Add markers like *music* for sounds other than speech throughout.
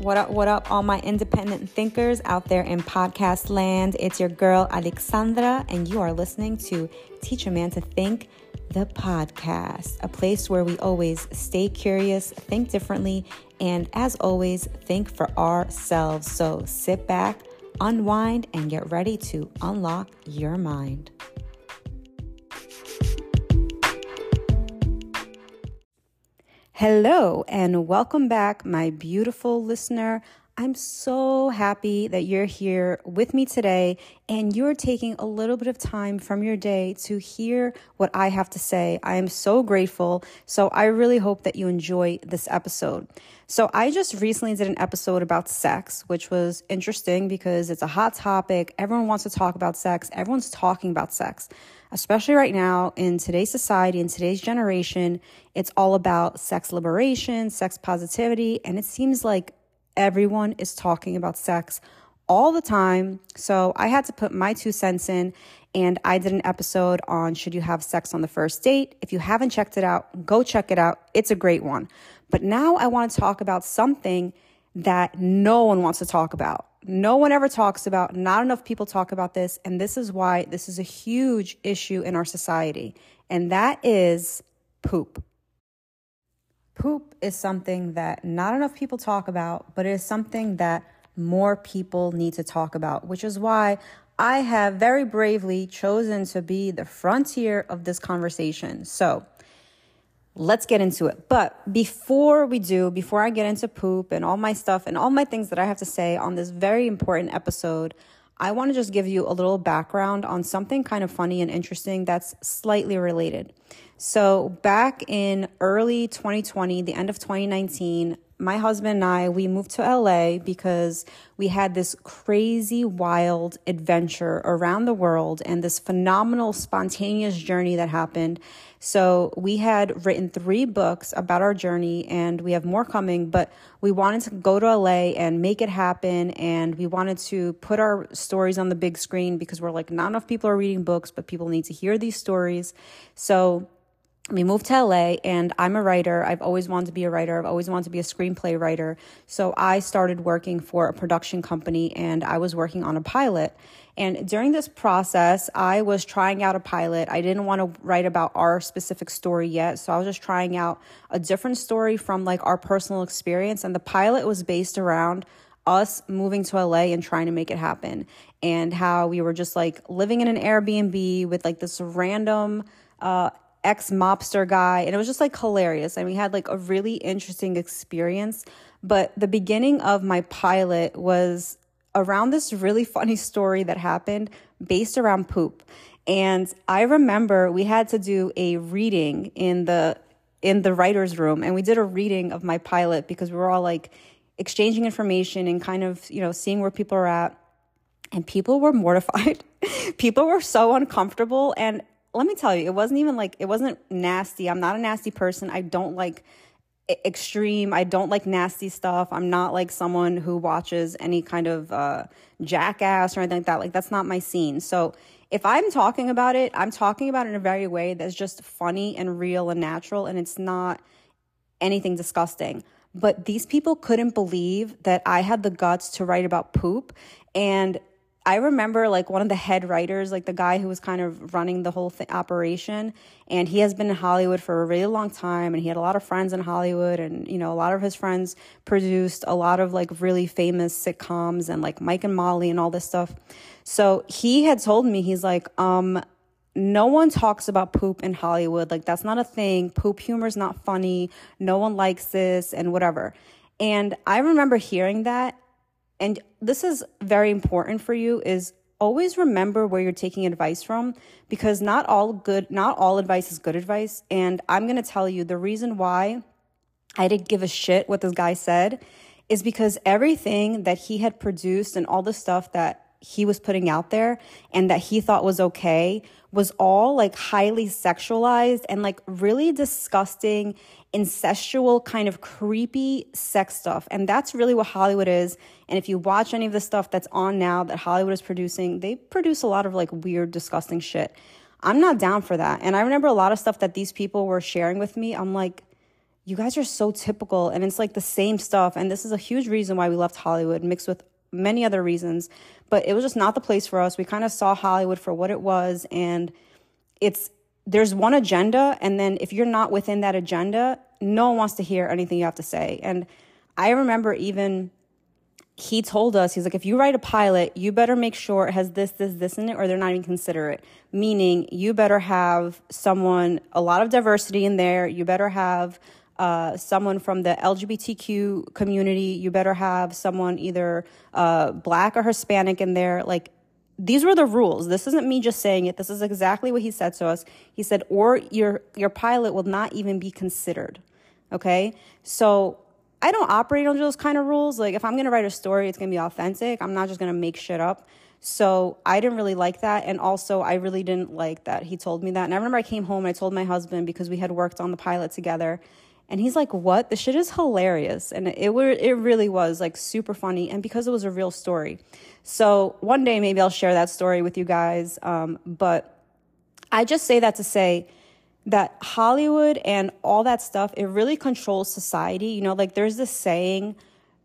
What up, what up, all my independent thinkers out there in podcast land? It's your girl, Alexandra, and you are listening to Teach a Man to Think, the podcast, a place where we always stay curious, think differently, and as always, think for ourselves. So sit back, unwind, and get ready to unlock your mind. Hello, and welcome back, my beautiful listener. I'm so happy that you're here with me today and you're taking a little bit of time from your day to hear what I have to say. I am so grateful. So, I really hope that you enjoy this episode. So, I just recently did an episode about sex, which was interesting because it's a hot topic. Everyone wants to talk about sex, everyone's talking about sex especially right now in today's society, in today's generation, it's all about sex liberation, sex positivity, and it seems like everyone is talking about sex all the time. So I had to put my two cents in and I did an episode on should you have sex on the first date. If you haven't checked it out, go check it out. It's a great one. But now I want to talk about something that no one wants to talk about. No one ever talks about, not enough people talk about this. And this is why this is a huge issue in our society. And that is poop. Poop is something that not enough people talk about, but it is something that more people need to talk about, which is why I have very bravely chosen to be the frontier of this conversation. So, let's get into it. But before we do, before I get into poop and all my stuff and all my things that I have to say on this very important episode, I want to just give you a little background on something kind of funny and interesting that's slightly related. So, back in early 2020, the end of 2019, my husband and I, we moved to LA because we had this crazy, wild adventure around the world and this phenomenal, spontaneous journey that happened. So we had written three books about our journey and we have more coming, but we wanted to go to LA and make it happen. And we wanted to put our stories on the big screen because we're like, not enough people are reading books, but people need to hear these stories. So we moved to LA and I'm a writer. I've always wanted to be a writer. I've always wanted to be a screenplay writer. So I started working for a production company and I was working on a pilot. And during this process, I was trying out a pilot. I didn't want to write about our specific story yet. So I was just trying out a different story from like our personal experience. And the pilot was based around us moving to LA and trying to make it happen and how we were just like living in an Airbnb with like this random, uh, ex mobster guy. And it was just like hilarious. And we had like a really interesting experience. But the beginning of my pilot was around this really funny story that happened based around poop. And I remember we had to do a reading in the in the writer's room and we did a reading of my pilot because we were all like exchanging information and kind of, you know, seeing where people are at. And people were mortified. *laughs* people were so uncomfortable and let me tell you, it wasn't even like, it wasn't nasty. I'm not a nasty person. I don't like extreme. I don't like nasty stuff. I'm not like someone who watches any kind of uh, jackass or anything like that. Like, that's not my scene. So, if I'm talking about it, I'm talking about it in a very way that's just funny and real and natural, and it's not anything disgusting. But these people couldn't believe that I had the guts to write about poop. And I remember like one of the head writers, like the guy who was kind of running the whole th- operation, and he has been in Hollywood for a really long time, and he had a lot of friends in Hollywood, and you know a lot of his friends produced a lot of like really famous sitcoms and like Mike and Molly and all this stuff. So he had told me he's like, um, no one talks about poop in Hollywood, like that's not a thing. Poop humor is not funny. No one likes this, and whatever. And I remember hearing that and this is very important for you is always remember where you're taking advice from because not all good not all advice is good advice. And i'm going to tell you the reason why i didn't give a shit what this guy said is because everything that he had produced and all the stuff that he was putting out there and that he thought was okay was all like highly sexualized and like really disgusting incestual kind of creepy sex stuff. And that's really what Hollywood is. And if you watch any of the stuff that's on now that Hollywood is producing, they produce a lot of like weird, disgusting shit. I'm not down for that. And I remember a lot of stuff that these people were sharing with me. I'm like, you guys are so typical and it's like the same stuff. And this is a huge reason why we left Hollywood, mixed with many other reasons. But it was just not the place for us. We kind of saw Hollywood for what it was. And it's, there's one agenda. And then if you're not within that agenda, no one wants to hear anything you have to say. And I remember even he told us, he's like, if you write a pilot, you better make sure it has this, this, this in it, or they're not even consider it. Meaning, you better have someone, a lot of diversity in there. You better have uh, someone from the LGBTQ community. You better have someone either uh, black or Hispanic in there. Like, these were the rules. This isn't me just saying it. This is exactly what he said to us. He said, or your your pilot will not even be considered. Okay, so I don't operate under those kind of rules. Like if I'm gonna write a story, it's gonna be authentic. I'm not just gonna make shit up. So I didn't really like that. And also I really didn't like that he told me that. And I remember I came home and I told my husband because we had worked on the pilot together. And he's like, "What? The shit is hilarious." And it were it really was like super funny, and because it was a real story. So one day maybe I'll share that story with you guys. Um, but I just say that to say that Hollywood and all that stuff, it really controls society. You know, like there's this saying,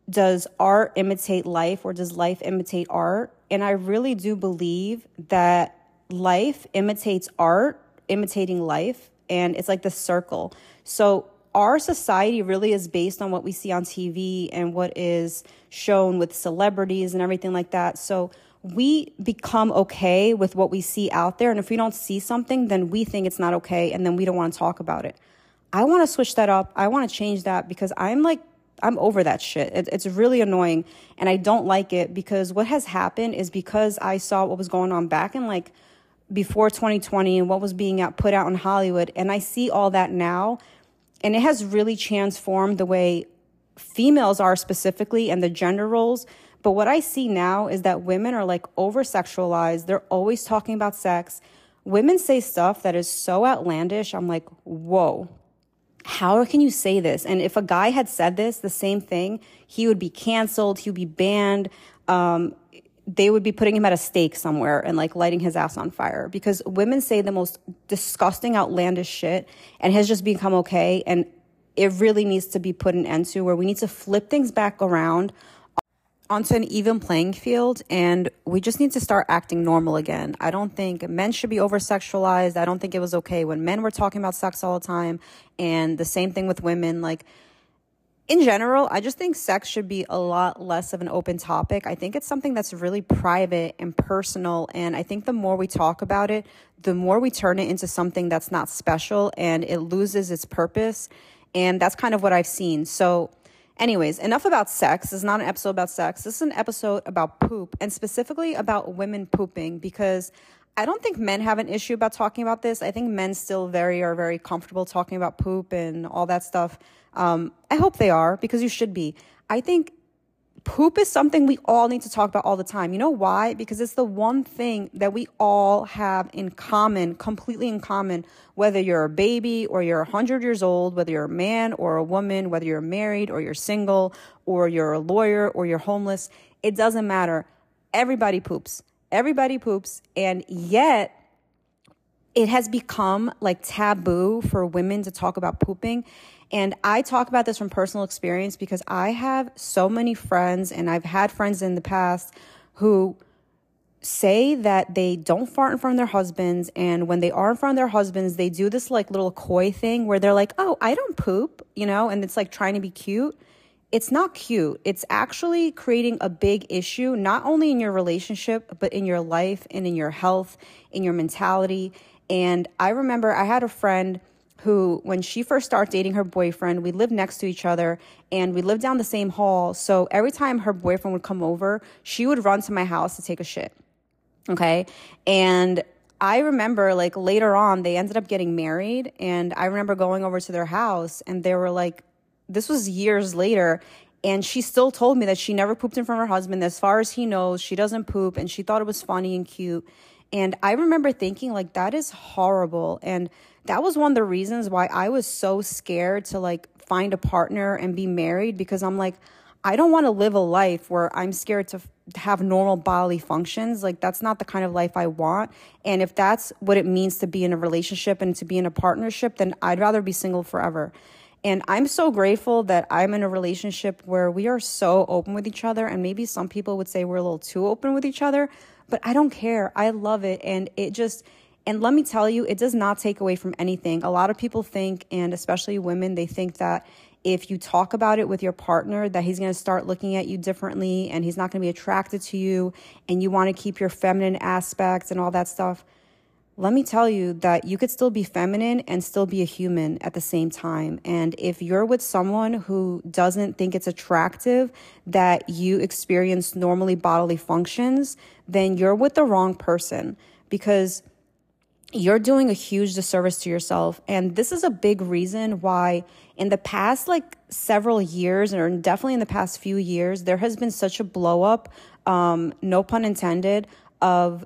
does art imitate life or does life imitate art? And I really do believe that life imitates art, imitating life. And it's like the circle. So our society really is based on what we see on TV and what is shown with celebrities and everything like that. So we become okay with what we see out there. And if we don't see something, then we think it's not okay and then we don't want to talk about it. I want to switch that up. I want to change that because I'm like, I'm over that shit. It, it's really annoying and I don't like it because what has happened is because I saw what was going on back in like before 2020 and what was being out, put out in Hollywood. And I see all that now and it has really transformed the way females are specifically and the gender roles but what I see now is that women are like over sexualized. They're always talking about sex. Women say stuff that is so outlandish. I'm like, whoa, how can you say this? And if a guy had said this, the same thing, he would be canceled, he would be banned. Um, they would be putting him at a stake somewhere and like lighting his ass on fire because women say the most disgusting, outlandish shit and has just become okay. And it really needs to be put an end to where we need to flip things back around onto an even playing field and we just need to start acting normal again. I don't think men should be over sexualized. I don't think it was okay when men were talking about sex all the time and the same thing with women like in general, I just think sex should be a lot less of an open topic. I think it's something that's really private and personal. And I think the more we talk about it, the more we turn it into something that's not special and it loses its purpose. And that's kind of what I've seen. So, Anyways, enough about sex. This is not an episode about sex. This is an episode about poop and specifically about women pooping because I don't think men have an issue about talking about this. I think men still very are very comfortable talking about poop and all that stuff. Um, I hope they are because you should be. I think poop is something we all need to talk about all the time. You know why? Because it's the one thing that we all have in common, completely in common, whether you're a baby or you're 100 years old, whether you're a man or a woman, whether you're married or you're single or you're a lawyer or you're homeless. It doesn't matter. Everybody poops. Everybody poops. And yet, it has become like taboo for women to talk about pooping. And I talk about this from personal experience because I have so many friends and I've had friends in the past who say that they don't fart in front of their husbands and when they are in front of their husbands they do this like little coy thing where they're like oh i don't poop you know and it's like trying to be cute it's not cute it's actually creating a big issue not only in your relationship but in your life and in your health in your mentality and i remember i had a friend who, when she first started dating her boyfriend, we lived next to each other and we lived down the same hall. So every time her boyfriend would come over, she would run to my house to take a shit. Okay. And I remember like later on, they ended up getting married. And I remember going over to their house and they were like, this was years later. And she still told me that she never pooped in front of her husband. As far as he knows, she doesn't poop. And she thought it was funny and cute. And I remember thinking, like, that is horrible. And that was one of the reasons why I was so scared to like find a partner and be married because I'm like, I don't want to live a life where I'm scared to have normal bodily functions. Like, that's not the kind of life I want. And if that's what it means to be in a relationship and to be in a partnership, then I'd rather be single forever. And I'm so grateful that I'm in a relationship where we are so open with each other. And maybe some people would say we're a little too open with each other, but I don't care. I love it. And it just, and let me tell you, it does not take away from anything. A lot of people think, and especially women, they think that if you talk about it with your partner that he's going to start looking at you differently and he's not going to be attracted to you and you want to keep your feminine aspects and all that stuff let me tell you that you could still be feminine and still be a human at the same time. And if you're with someone who doesn't think it's attractive that you experience normally bodily functions, then you're with the wrong person because you're doing a huge disservice to yourself. And this is a big reason why, in the past, like several years, or definitely in the past few years, there has been such a blow up, um, no pun intended, of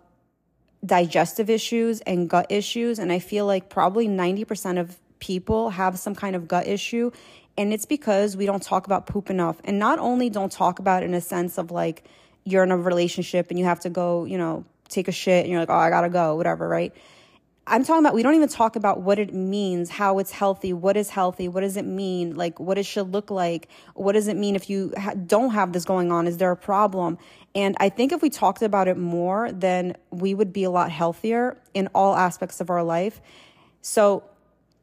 digestive issues and gut issues. And I feel like probably 90% of people have some kind of gut issue. And it's because we don't talk about poop enough. And not only don't talk about it in a sense of like you're in a relationship and you have to go, you know, take a shit and you're like, oh, I gotta go, whatever, right? I'm talking about we don't even talk about what it means, how it's healthy, what is healthy, what does it mean, like what it should look like, what does it mean if you ha- don't have this going on, is there a problem? And I think if we talked about it more, then we would be a lot healthier in all aspects of our life. So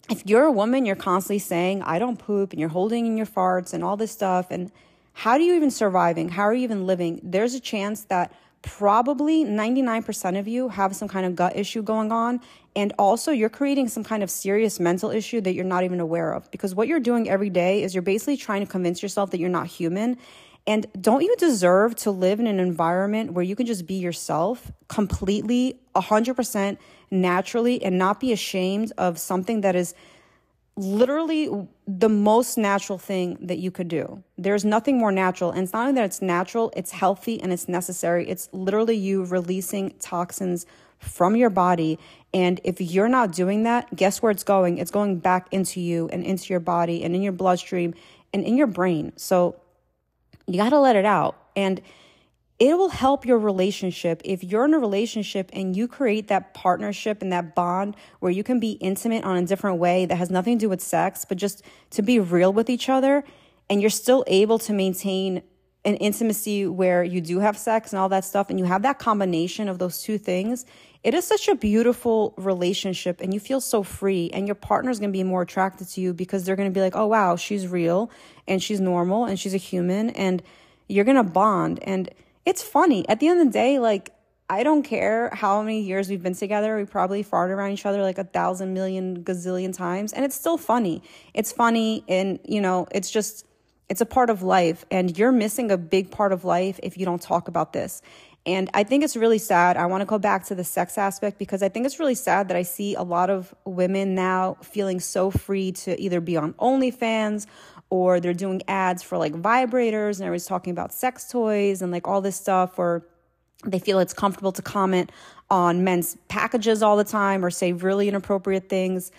if you're a woman, you're constantly saying, I don't poop, and you're holding in your farts and all this stuff, and how do you even surviving? How are you even living? There's a chance that probably 99% of you have some kind of gut issue going on. And also, you're creating some kind of serious mental issue that you're not even aware of. Because what you're doing every day is you're basically trying to convince yourself that you're not human. And don't you deserve to live in an environment where you can just be yourself completely, 100% naturally, and not be ashamed of something that is literally the most natural thing that you could do. There's nothing more natural. And it's not only that it's natural, it's healthy and it's necessary. It's literally you releasing toxins from your body. And if you're not doing that, guess where it's going? It's going back into you and into your body and in your bloodstream and in your brain. So you got to let it out. And it will help your relationship if you're in a relationship and you create that partnership and that bond where you can be intimate on a different way that has nothing to do with sex, but just to be real with each other. And you're still able to maintain an intimacy where you do have sex and all that stuff, and you have that combination of those two things. It is such a beautiful relationship, and you feel so free. And your partner is going to be more attracted to you because they're going to be like, oh, wow, she's real and she's normal and she's a human. And you're going to bond. And it's funny. At the end of the day, like, I don't care how many years we've been together. We probably farted around each other like a thousand million gazillion times, and it's still funny. It's funny, and you know, it's just, it's a part of life, and you're missing a big part of life if you don't talk about this. And I think it's really sad. I want to go back to the sex aspect because I think it's really sad that I see a lot of women now feeling so free to either be on OnlyFans or they're doing ads for like vibrators and everyone's talking about sex toys and like all this stuff or they feel it's comfortable to comment on men's packages all the time or say really inappropriate things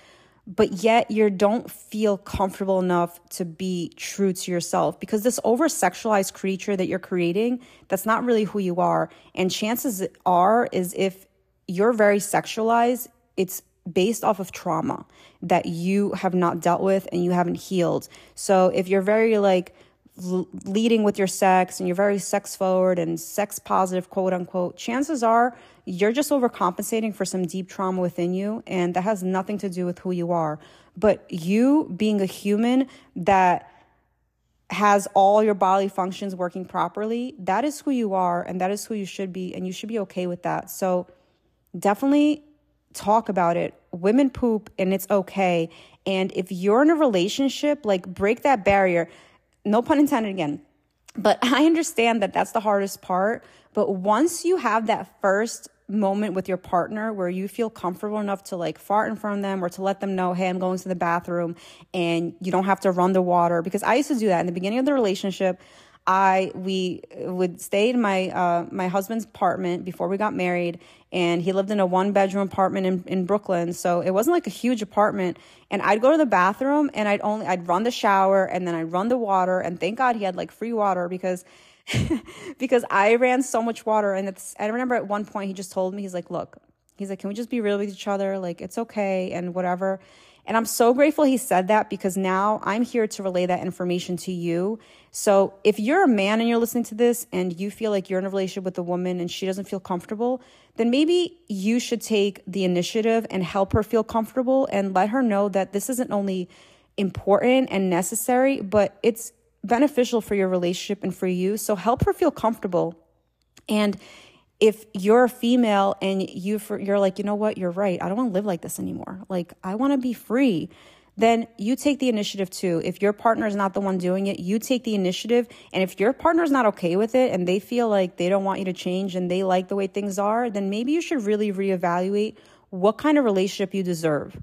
but yet you don't feel comfortable enough to be true to yourself because this over sexualized creature that you're creating that's not really who you are and chances are is if you're very sexualized it's based off of trauma that you have not dealt with and you haven't healed. So if you're very like leading with your sex and you're very sex forward and sex positive, quote unquote, chances are you're just overcompensating for some deep trauma within you. And that has nothing to do with who you are. But you being a human that has all your bodily functions working properly, that is who you are and that is who you should be. And you should be okay with that. So definitely talk about it. Women poop and it's okay. And if you're in a relationship, like break that barrier. No pun intended again. But *laughs* I understand that that's the hardest part. But once you have that first moment with your partner where you feel comfortable enough to like fart in front of them or to let them know, hey, I'm going to the bathroom and you don't have to run the water. Because I used to do that in the beginning of the relationship. I we would stay in my uh, my husband's apartment before we got married, and he lived in a one bedroom apartment in, in Brooklyn. So it wasn't like a huge apartment. And I'd go to the bathroom and I'd only I'd run the shower and then I'd run the water. And thank God he had like free water because *laughs* because I ran so much water. And it's I remember at one point he just told me he's like, look, he's like, can we just be real with each other? Like it's okay and whatever. And I'm so grateful he said that because now I'm here to relay that information to you. So if you're a man and you're listening to this and you feel like you're in a relationship with a woman and she doesn't feel comfortable, then maybe you should take the initiative and help her feel comfortable and let her know that this isn't only important and necessary, but it's beneficial for your relationship and for you. So help her feel comfortable. And if you're a female and you you're like, you know what, you're right. I don't want to live like this anymore. Like I want to be free. Then you take the initiative too. If your partner is not the one doing it, you take the initiative. And if your partner is not okay with it and they feel like they don't want you to change and they like the way things are, then maybe you should really reevaluate what kind of relationship you deserve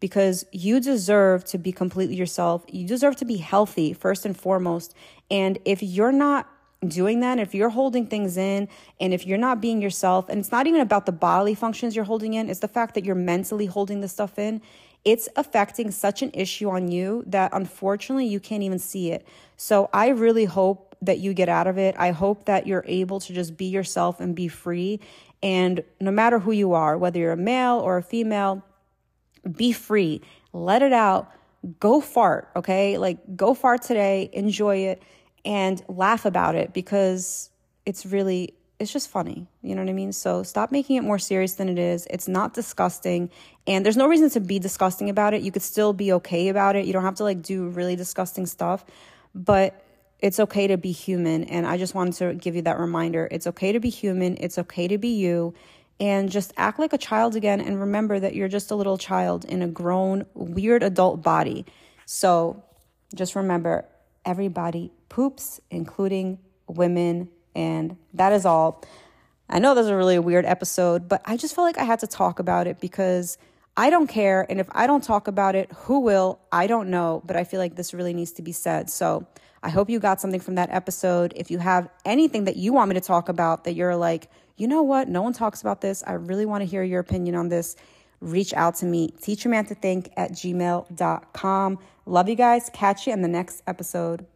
because you deserve to be completely yourself. You deserve to be healthy first and foremost. And if you're not doing that, if you're holding things in and if you're not being yourself, and it's not even about the bodily functions you're holding in, it's the fact that you're mentally holding the stuff in, it's affecting such an issue on you that unfortunately you can't even see it. So I really hope that you get out of it. I hope that you're able to just be yourself and be free. And no matter who you are, whether you're a male or a female, be free, let it out, go fart, okay? Like, go fart today, enjoy it, and laugh about it because it's really, it's just funny. You know what I mean? So stop making it more serious than it is. It's not disgusting. And there's no reason to be disgusting about it. You could still be okay about it. You don't have to like do really disgusting stuff, but it's okay to be human. And I just wanted to give you that reminder. It's okay to be human. It's okay to be you and just act like a child again and remember that you're just a little child in a grown, weird adult body. So just remember everybody poops, including women, and that is all. I know this is a really weird episode, but I just felt like I had to talk about it because I don't care. And if I don't talk about it, who will? I don't know, but I feel like this really needs to be said. So I hope you got something from that episode. If you have anything that you want me to talk about that you're like, you know what? No one talks about this. I really want to hear your opinion on this. Reach out to me. Teach a man to think at gmail.com. Love you guys. Catch you in the next episode.